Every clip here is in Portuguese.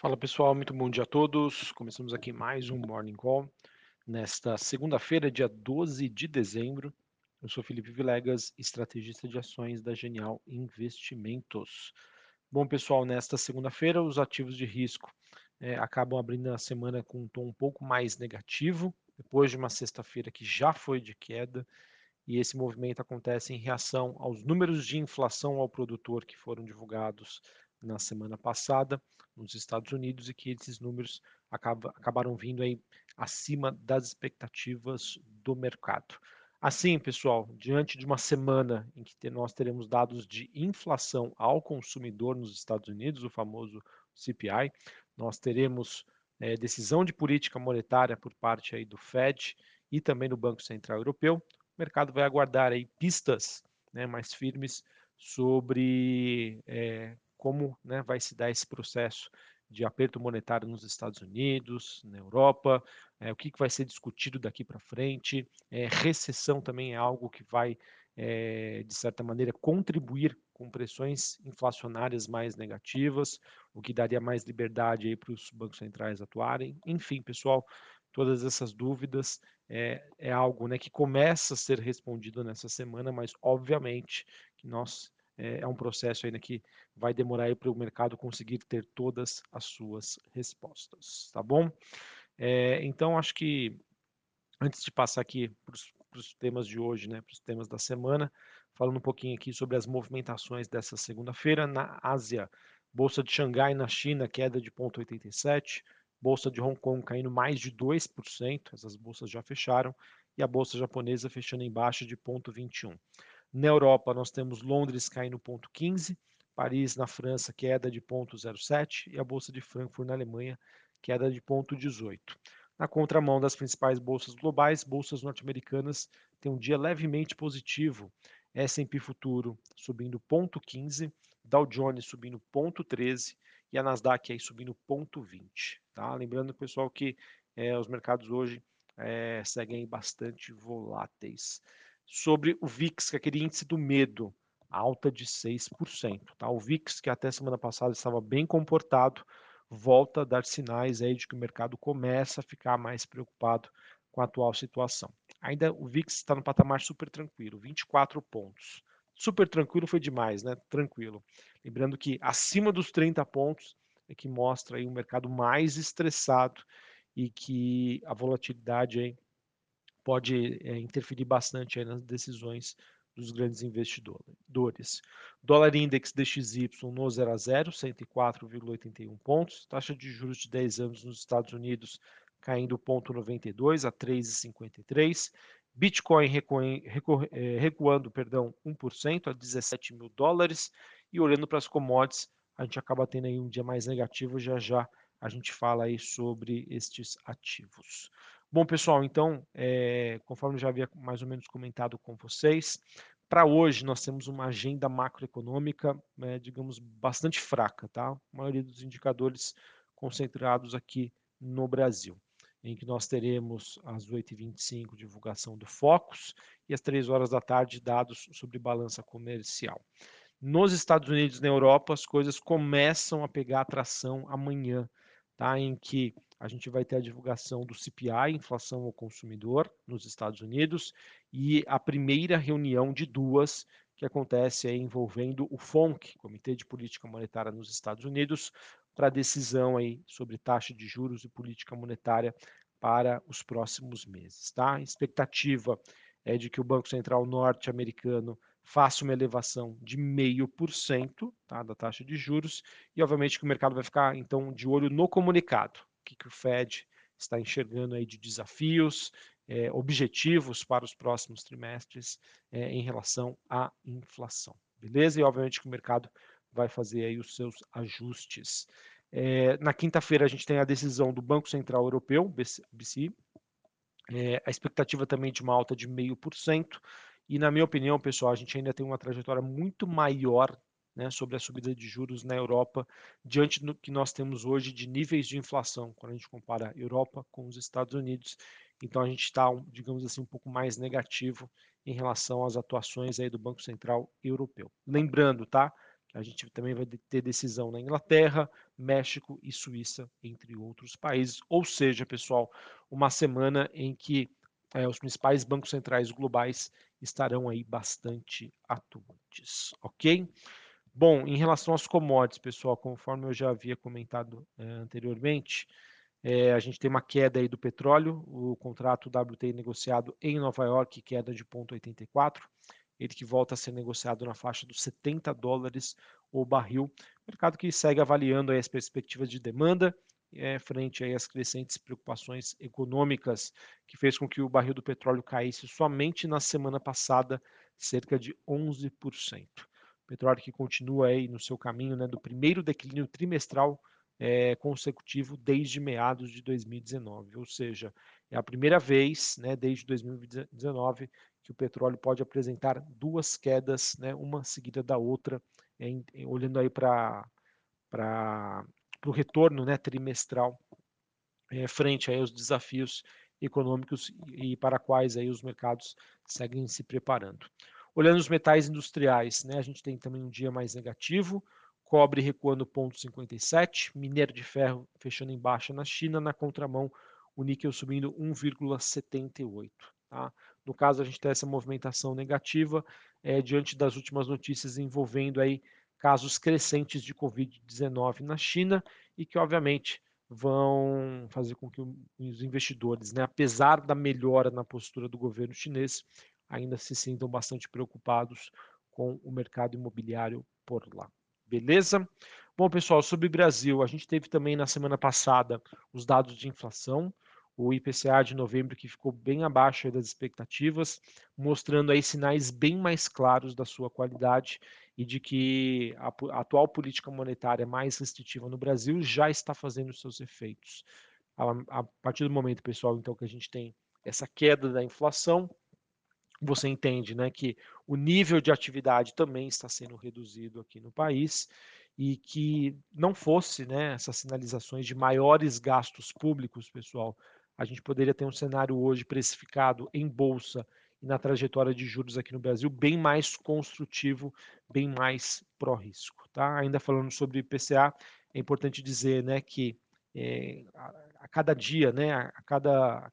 Fala pessoal, muito bom dia a todos. Começamos aqui mais um Morning Call nesta segunda-feira, dia 12 de dezembro. Eu sou Felipe Vilegas, estrategista de ações da Genial Investimentos. Bom pessoal, nesta segunda-feira os ativos de risco eh, acabam abrindo a semana com um tom um pouco mais negativo, depois de uma sexta-feira que já foi de queda, e esse movimento acontece em reação aos números de inflação ao produtor que foram divulgados na semana passada nos Estados Unidos e que esses números acaba, acabaram vindo aí acima das expectativas do mercado. Assim, pessoal, diante de uma semana em que nós teremos dados de inflação ao consumidor nos Estados Unidos, o famoso CPI, nós teremos é, decisão de política monetária por parte aí do Fed e também do Banco Central Europeu. O mercado vai aguardar aí pistas né, mais firmes sobre é, como né, vai se dar esse processo de aperto monetário nos Estados Unidos, na Europa, é, o que, que vai ser discutido daqui para frente. É, recessão também é algo que vai, é, de certa maneira, contribuir com pressões inflacionárias mais negativas, o que daria mais liberdade para os bancos centrais atuarem. Enfim, pessoal, todas essas dúvidas é, é algo né, que começa a ser respondido nessa semana, mas obviamente que nós é, é um processo ainda que vai demorar para o mercado conseguir ter todas as suas respostas, tá bom? É, então, acho que antes de passar aqui para os temas de hoje, né, para os temas da semana, falando um pouquinho aqui sobre as movimentações dessa segunda-feira na Ásia. Bolsa de Xangai na China, queda de 0,87, Bolsa de Hong Kong caindo mais de 2%, essas bolsas já fecharam, e a Bolsa japonesa fechando em baixa de 0,21. Na Europa, nós temos Londres caindo 0,15, Paris, na França, queda de 0,07 e a Bolsa de Frankfurt, na Alemanha, queda de 0,18. Na contramão das principais bolsas globais, bolsas norte-americanas têm um dia levemente positivo. S&P Futuro subindo 0,15, Dow Jones subindo 0,13 e a Nasdaq aí subindo 0,20. Tá? Lembrando, pessoal, que é, os mercados hoje é, seguem bastante voláteis sobre o VIX, que é aquele índice do medo, alta de 6%. Tá? O VIX, que até semana passada estava bem comportado, volta a dar sinais aí de que o mercado começa a ficar mais preocupado com a atual situação. Ainda o VIX está no patamar super tranquilo, 24 pontos. Super tranquilo foi demais, né? Tranquilo. Lembrando que acima dos 30 pontos é que mostra aí um mercado mais estressado e que a volatilidade aí pode é, interferir bastante nas decisões dos grandes investidores. Dólar Index DXY no 0 a 0, 104,81 pontos. Taxa de juros de 10 anos nos Estados Unidos caindo 0,92 a 3,53. Bitcoin é, recuando, perdão, 1% a 17 mil dólares. E olhando para as commodities, a gente acaba tendo aí um dia mais negativo. Já já a gente fala aí sobre estes ativos. Bom, pessoal, então, é, conforme já havia mais ou menos comentado com vocês, para hoje nós temos uma agenda macroeconômica, é, digamos, bastante fraca, tá? A maioria dos indicadores concentrados aqui no Brasil, em que nós teremos às 8h25 divulgação do Focus e às 3 horas da tarde dados sobre balança comercial. Nos Estados Unidos e na Europa, as coisas começam a pegar atração amanhã, tá? em que a gente vai ter a divulgação do CPI, inflação ao consumidor, nos Estados Unidos, e a primeira reunião de duas que acontece aí envolvendo o FONC, Comitê de Política Monetária nos Estados Unidos, para decisão aí sobre taxa de juros e política monetária para os próximos meses, tá? A expectativa é de que o Banco Central norte-americano faça uma elevação de 0,5% tá, da taxa de juros e, obviamente, que o mercado vai ficar, então, de olho no comunicado que, que o Fed está enxergando aí de desafios, é, objetivos para os próximos trimestres é, em relação à inflação. Beleza? E obviamente que o mercado vai fazer aí os seus ajustes. É, na quinta-feira a gente tem a decisão do Banco Central Europeu, BCE, é, a expectativa também de uma alta de 0,5%, e na minha opinião, pessoal, a gente ainda tem uma trajetória muito maior né, sobre a subida de juros na Europa, diante do que nós temos hoje de níveis de inflação, quando a gente compara a Europa com os Estados Unidos. Então a gente está, digamos assim, um pouco mais negativo em relação às atuações aí do Banco Central Europeu. Lembrando, tá? Que a gente também vai ter decisão na Inglaterra, México e Suíça, entre outros países. Ou seja, pessoal, uma semana em que é, os principais bancos centrais globais estarão aí bastante atuantes, ok? Bom, em relação às commodities, pessoal, conforme eu já havia comentado é, anteriormente, é, a gente tem uma queda aí do petróleo, o contrato WTI negociado em Nova York, queda de 0,84, ele que volta a ser negociado na faixa dos 70 dólares o barril, mercado que segue avaliando as perspectivas de demanda é, frente às crescentes preocupações econômicas, que fez com que o barril do petróleo caísse somente na semana passada cerca de 11%. Petróleo que continua aí no seu caminho né, do primeiro declínio trimestral é, consecutivo desde meados de 2019, ou seja, é a primeira vez né, desde 2019 que o petróleo pode apresentar duas quedas, né, uma seguida da outra, em, em, olhando aí para o retorno né, trimestral é, frente aí aos desafios econômicos e, e para quais aí os mercados seguem se preparando. Olhando os metais industriais, né, a gente tem também um dia mais negativo, cobre recuando 0,57, minério de ferro fechando em baixa na China, na contramão o níquel subindo 1,78. Tá? No caso, a gente tem essa movimentação negativa é, diante das últimas notícias envolvendo aí casos crescentes de Covid-19 na China e que, obviamente, vão fazer com que os investidores, né, apesar da melhora na postura do governo chinês, ainda se sintam bastante preocupados com o mercado imobiliário por lá. Beleza? Bom, pessoal, sobre o Brasil, a gente teve também na semana passada os dados de inflação, o IPCA de novembro que ficou bem abaixo das expectativas, mostrando aí sinais bem mais claros da sua qualidade e de que a, a atual política monetária mais restritiva no Brasil já está fazendo seus efeitos. A, a partir do momento, pessoal, então que a gente tem essa queda da inflação, você entende né, que o nível de atividade também está sendo reduzido aqui no país e que não fosse né, essas sinalizações de maiores gastos públicos, pessoal, a gente poderia ter um cenário hoje precificado em bolsa e na trajetória de juros aqui no Brasil bem mais construtivo, bem mais pró-risco. Tá? Ainda falando sobre IPCA, é importante dizer né, que é, a, a, cada dia, né, a, a cada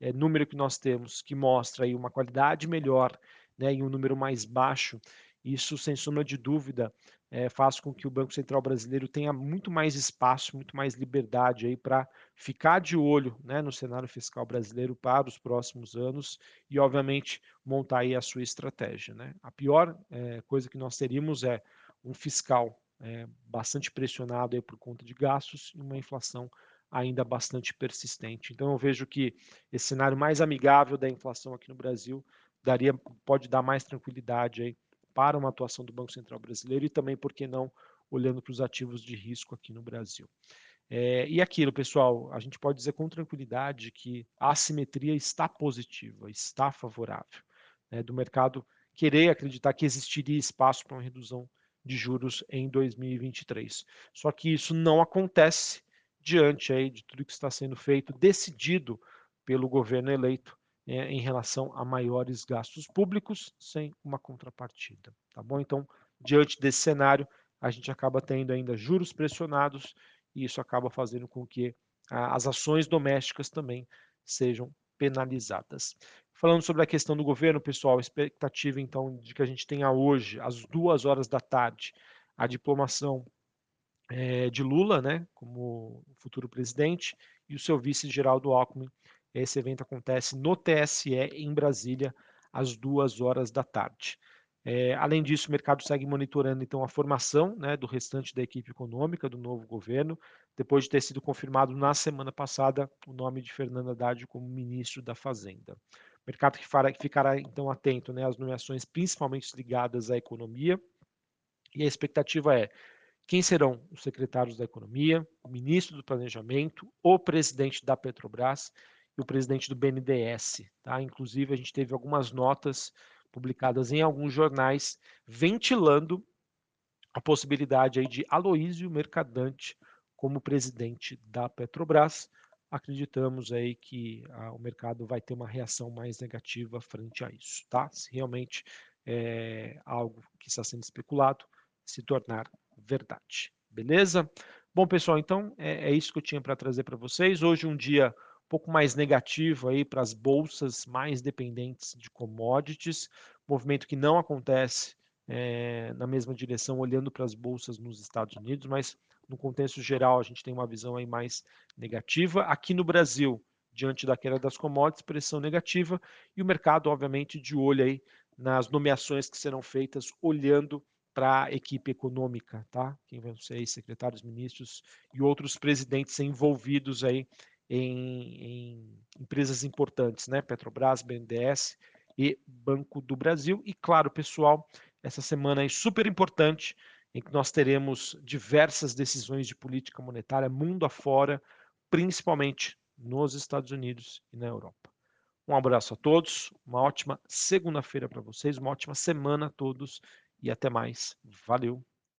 é, número que nós temos que mostra aí uma qualidade melhor né, e um número mais baixo, isso sem sombra de dúvida é, faz com que o Banco Central brasileiro tenha muito mais espaço, muito mais liberdade aí para ficar de olho né, no cenário fiscal brasileiro para os próximos anos e, obviamente, montar aí a sua estratégia. Né? A pior é, coisa que nós teríamos é um fiscal é, bastante pressionado aí por conta de gastos e uma inflação ainda bastante persistente. Então eu vejo que esse cenário mais amigável da inflação aqui no Brasil daria, pode dar mais tranquilidade aí para uma atuação do Banco Central brasileiro e também, por que não, olhando para os ativos de risco aqui no Brasil. É, e aquilo, pessoal, a gente pode dizer com tranquilidade que a assimetria está positiva, está favorável, né, do mercado querer acreditar que existiria espaço para uma redução de juros em 2023. Só que isso não acontece diante aí de tudo que está sendo feito, decidido pelo governo eleito é, em relação a maiores gastos públicos sem uma contrapartida, tá bom? Então, diante desse cenário, a gente acaba tendo ainda juros pressionados e isso acaba fazendo com que ah, as ações domésticas também sejam penalizadas. Falando sobre a questão do governo, pessoal, a expectativa então de que a gente tenha hoje, às duas horas da tarde, a diplomação é, de Lula, né, como futuro presidente, e o seu vice Geraldo Alckmin. Esse evento acontece no TSE em Brasília às duas horas da tarde. É, além disso, o mercado segue monitorando então a formação né, do restante da equipe econômica do novo governo, depois de ter sido confirmado na semana passada o nome de Fernando Haddad como ministro da Fazenda. O mercado que, fará, que ficará então atento né, às nomeações principalmente ligadas à economia, e a expectativa é quem serão os secretários da Economia, o ministro do Planejamento, o presidente da Petrobras e o presidente do BNDES. Tá? Inclusive, a gente teve algumas notas publicadas em alguns jornais ventilando a possibilidade aí de Aloísio Mercadante como presidente da Petrobras. Acreditamos aí que ah, o mercado vai ter uma reação mais negativa frente a isso, tá? Se realmente é algo que está sendo especulado se tornar verdade. Beleza? Bom, pessoal, então é, é isso que eu tinha para trazer para vocês. Hoje um dia pouco mais negativo aí para as bolsas mais dependentes de commodities, movimento que não acontece é, na mesma direção olhando para as bolsas nos Estados Unidos, mas no contexto geral a gente tem uma visão aí mais negativa. Aqui no Brasil, diante da queda das commodities, pressão negativa e o mercado, obviamente, de olho aí nas nomeações que serão feitas, olhando para a equipe econômica, tá? Quem vão ser aí, secretários, ministros e outros presidentes envolvidos aí em, em empresas importantes, né? Petrobras, BNDES e Banco do Brasil. E claro, pessoal, essa semana é super importante em que nós teremos diversas decisões de política monetária mundo afora, principalmente nos Estados Unidos e na Europa. Um abraço a todos, uma ótima segunda-feira para vocês, uma ótima semana a todos e até mais. Valeu!